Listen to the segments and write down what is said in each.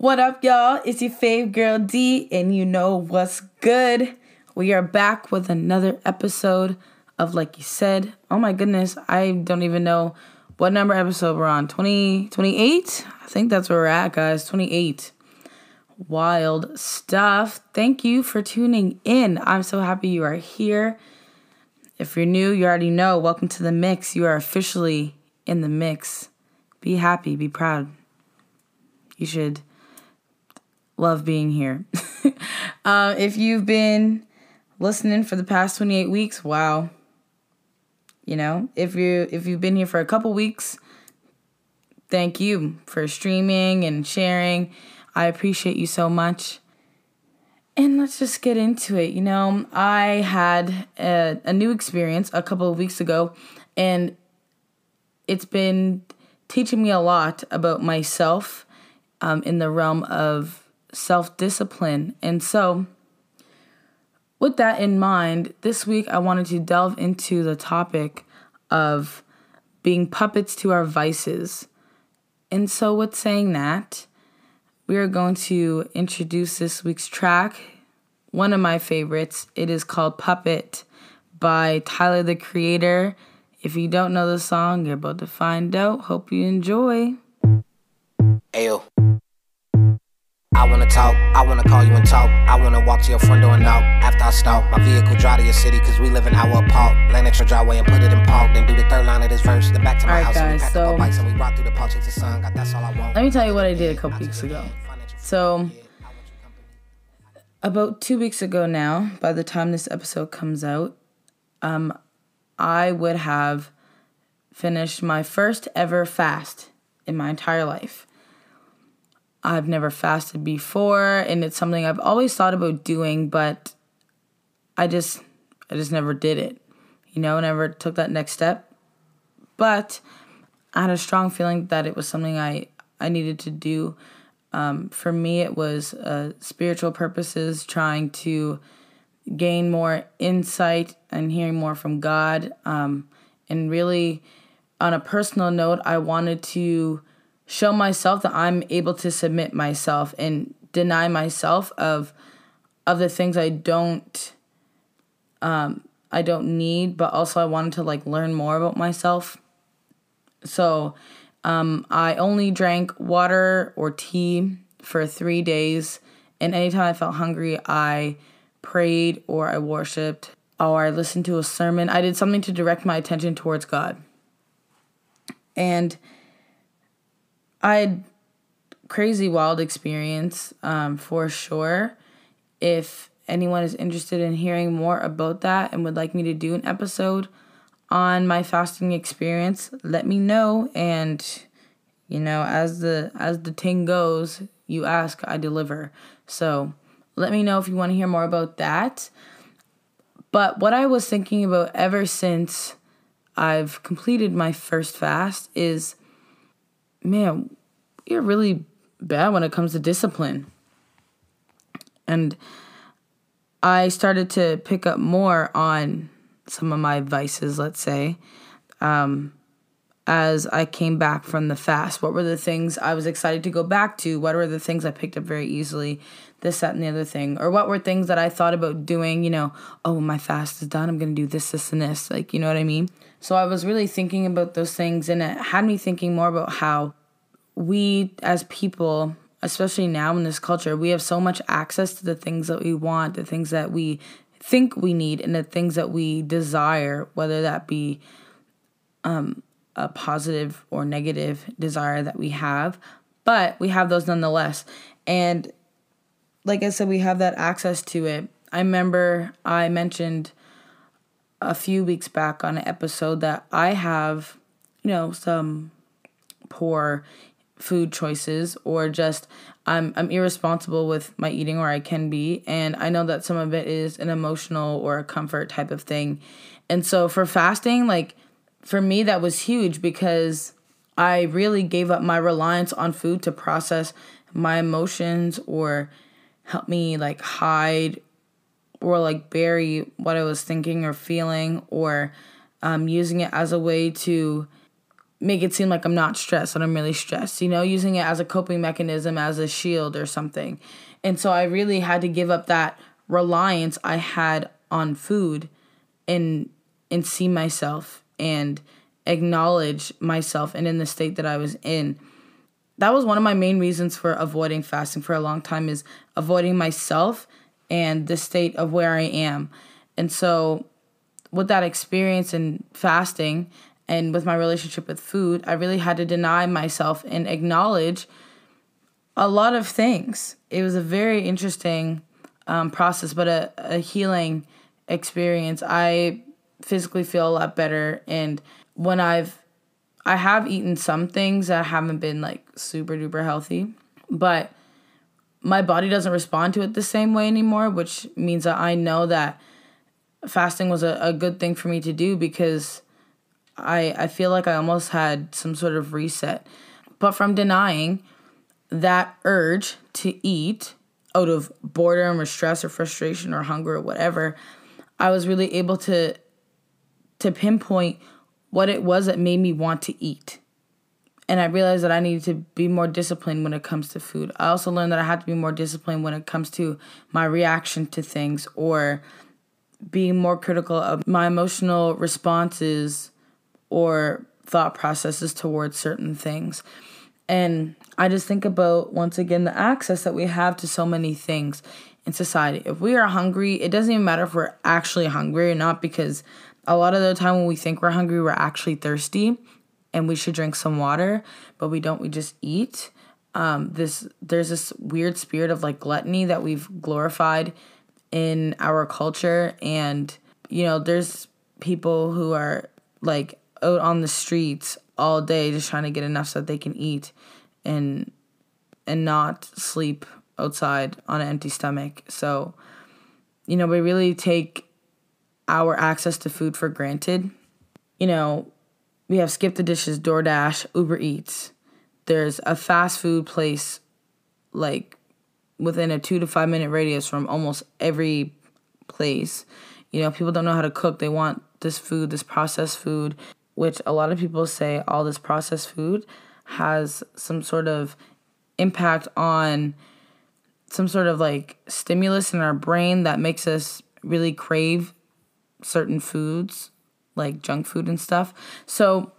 What up, y'all? It's your fave girl D, and you know what's good. We are back with another episode of Like You Said. Oh my goodness, I don't even know what number episode we're on. 20, 28? I think that's where we're at, guys. 28. Wild stuff. Thank you for tuning in. I'm so happy you are here. If you're new, you already know. Welcome to the mix. You are officially in the mix. Be happy, be proud. You should love being here. um, if you've been listening for the past 28 weeks, wow. You know, if you if you've been here for a couple weeks, thank you for streaming and sharing. I appreciate you so much. And let's just get into it. You know, I had a, a new experience a couple of weeks ago, and it's been teaching me a lot about myself um, in the realm of self discipline. And so, with that in mind, this week I wanted to delve into the topic of being puppets to our vices. And so, with saying that, we are going to introduce this week's track, one of my favorites. It is called Puppet by Tyler the Creator. If you don't know the song, you're about to find out. Hope you enjoy. Ayo. I wanna talk, I wanna call you and talk. I wanna walk to your front door and knock. After I stop, my vehicle drive to your city, cause we live in our park. Land extra driveway and put it in park. Then do the third line of this verse. Then back to my Alright, house and we guys, pack so- up our bikes and we rock through the park, chase the sun. Got that's all I want. Let me tell you what I did a couple weeks ago. So, about two weeks ago now, by the time this episode comes out, um, I would have finished my first ever fast in my entire life. I've never fasted before, and it's something I've always thought about doing, but I just, I just never did it. You know, never took that next step. But I had a strong feeling that it was something I I needed to do. Um, for me, it was uh, spiritual purposes, trying to gain more insight and hearing more from God. Um, and really, on a personal note, I wanted to show myself that I'm able to submit myself and deny myself of of the things I don't um, I don't need, but also I wanted to like learn more about myself. So um, I only drank water or tea for three days. And anytime I felt hungry, I prayed or I worshiped or I listened to a sermon. I did something to direct my attention towards God. And I crazy wild experience um, for sure. If anyone is interested in hearing more about that and would like me to do an episode on my fasting experience, let me know. And you know, as the as the ting goes, you ask, I deliver. So let me know if you want to hear more about that. But what I was thinking about ever since I've completed my first fast is, man, you're really bad when it comes to discipline. And I started to pick up more on some of my vices, let's say, um, as I came back from the fast. What were the things I was excited to go back to? What were the things I picked up very easily? This, that, and the other thing. Or what were things that I thought about doing, you know, oh, my fast is done. I'm going to do this, this, and this. Like, you know what I mean? So I was really thinking about those things, and it had me thinking more about how we as people especially now in this culture we have so much access to the things that we want the things that we think we need and the things that we desire whether that be um, a positive or negative desire that we have but we have those nonetheless. And like i said we have that access to it. I remember i mentioned a few weeks back on an episode that i have you know some poor food choices or just I'm I'm irresponsible with my eating or I can be. And I know that some of it is an emotional or a comfort type of thing. And so for fasting like for me that was huge because I really gave up my reliance on food to process my emotions or help me like hide or like bury what I was thinking or feeling or um, using it as a way to make it seem like I'm not stressed and I'm really stressed, you know, using it as a coping mechanism, as a shield or something. And so I really had to give up that reliance I had on food and and see myself and acknowledge myself and in the state that I was in. That was one of my main reasons for avoiding fasting for a long time is avoiding myself and the state of where I am. And so with that experience in fasting and with my relationship with food, I really had to deny myself and acknowledge a lot of things. It was a very interesting um, process, but a, a healing experience. I physically feel a lot better, and when I've I have eaten some things that haven't been like super duper healthy, but my body doesn't respond to it the same way anymore, which means that I know that fasting was a, a good thing for me to do because I I feel like I almost had some sort of reset. But from denying that urge to eat out of boredom or stress or frustration or hunger or whatever, I was really able to to pinpoint what it was that made me want to eat. And I realized that I needed to be more disciplined when it comes to food. I also learned that I had to be more disciplined when it comes to my reaction to things or being more critical of my emotional responses or thought processes towards certain things. And I just think about, once again, the access that we have to so many things in society. If we are hungry, it doesn't even matter if we're actually hungry or not, because a lot of the time when we think we're hungry, we're actually thirsty and we should drink some water, but we don't, we just eat. Um, this there's this weird spirit of like gluttony that we've glorified in our culture and you know there's people who are like out on the streets all day just trying to get enough so that they can eat and and not sleep outside on an empty stomach so you know we really take our access to food for granted you know we have skip the dishes doordash uber eats there's a fast food place like within a two to five minute radius from almost every place. You know, people don't know how to cook. They want this food, this processed food, which a lot of people say all this processed food has some sort of impact on some sort of like stimulus in our brain that makes us really crave certain foods, like junk food and stuff. So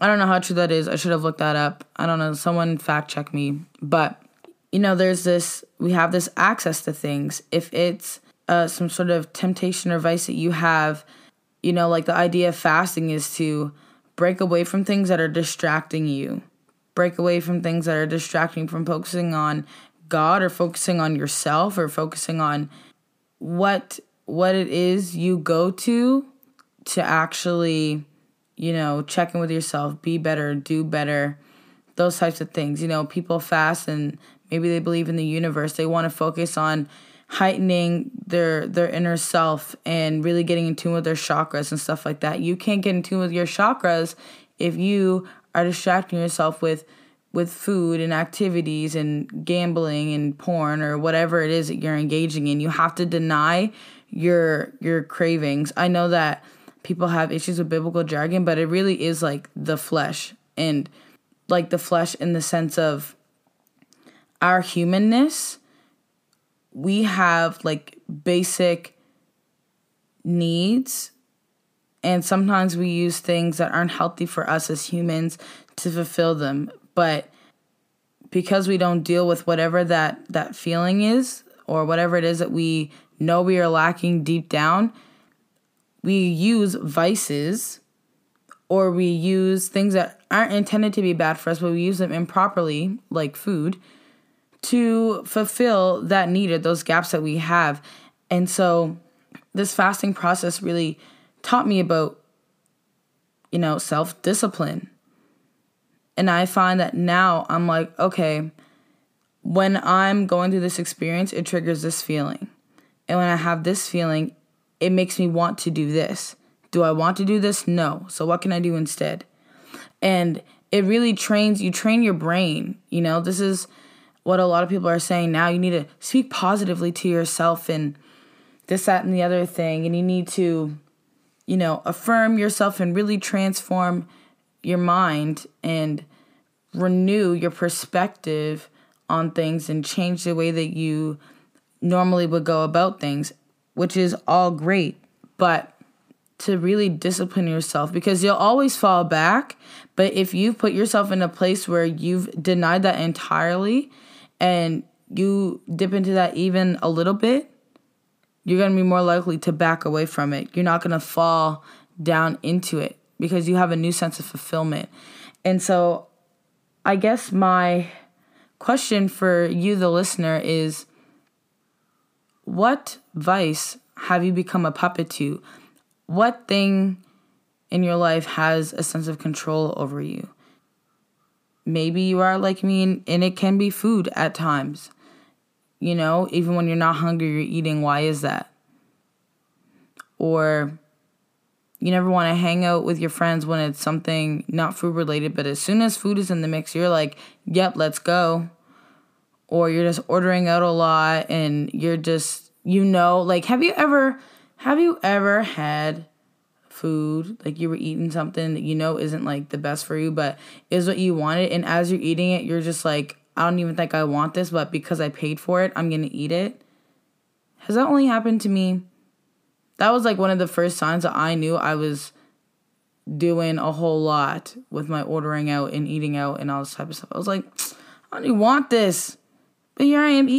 I don't know how true that is. I should have looked that up. I don't know. Someone fact check me. But you know, there's this, we have this access to things. If it's uh, some sort of temptation or vice that you have, you know, like the idea of fasting is to break away from things that are distracting you, break away from things that are distracting from focusing on God or focusing on yourself or focusing on what what it is you go to to actually you know check in with yourself be better do better those types of things. You know people fast and maybe they believe in the universe. They want to focus on heightening their their inner self and really getting in tune with their chakras and stuff like that. You can't get in tune with your chakras if you are distracting yourself with with food and activities and gambling and porn or whatever it is that you're engaging in. You have to deny your your cravings i know that people have issues with biblical jargon but it really is like the flesh and like the flesh in the sense of our humanness, we have like basic needs. And sometimes we use things that aren't healthy for us as humans to fulfill them. But because we don't deal with whatever that, that feeling is, or whatever it is that we know we are lacking deep down, we use vices or we use things that aren't intended to be bad for us, but we use them improperly, like food, to fulfill that need or those gaps that we have. And so this fasting process really taught me about, you know, self discipline. And I find that now I'm like, okay, when I'm going through this experience, it triggers this feeling. And when I have this feeling, it makes me want to do this. Do I want to do this? No. So what can I do instead? And it really trains you train your brain. You know, this is what a lot of people are saying now. You need to speak positively to yourself and this, that, and the other thing. And you need to, you know, affirm yourself and really transform your mind and renew your perspective on things and change the way that you normally would go about things, which is all great. But to really discipline yourself because you'll always fall back. But if you put yourself in a place where you've denied that entirely and you dip into that even a little bit, you're going to be more likely to back away from it. You're not going to fall down into it because you have a new sense of fulfillment. And so I guess my question for you, the listener, is what vice have you become a puppet to? What thing in your life has a sense of control over you? Maybe you are like me and, and it can be food at times. You know, even when you're not hungry, you're eating. Why is that? Or you never want to hang out with your friends when it's something not food related, but as soon as food is in the mix, you're like, yep, let's go. Or you're just ordering out a lot and you're just, you know, like, have you ever, have you ever had food, like you were eating something that you know isn't like the best for you, but is what you wanted? And as you're eating it, you're just like, I don't even think I want this, but because I paid for it, I'm going to eat it. Has that only happened to me? that was like one of the first signs that I knew I was doing a whole lot with my ordering out and eating out and all this type of stuff. I was like, I don't even want this. But here I am eating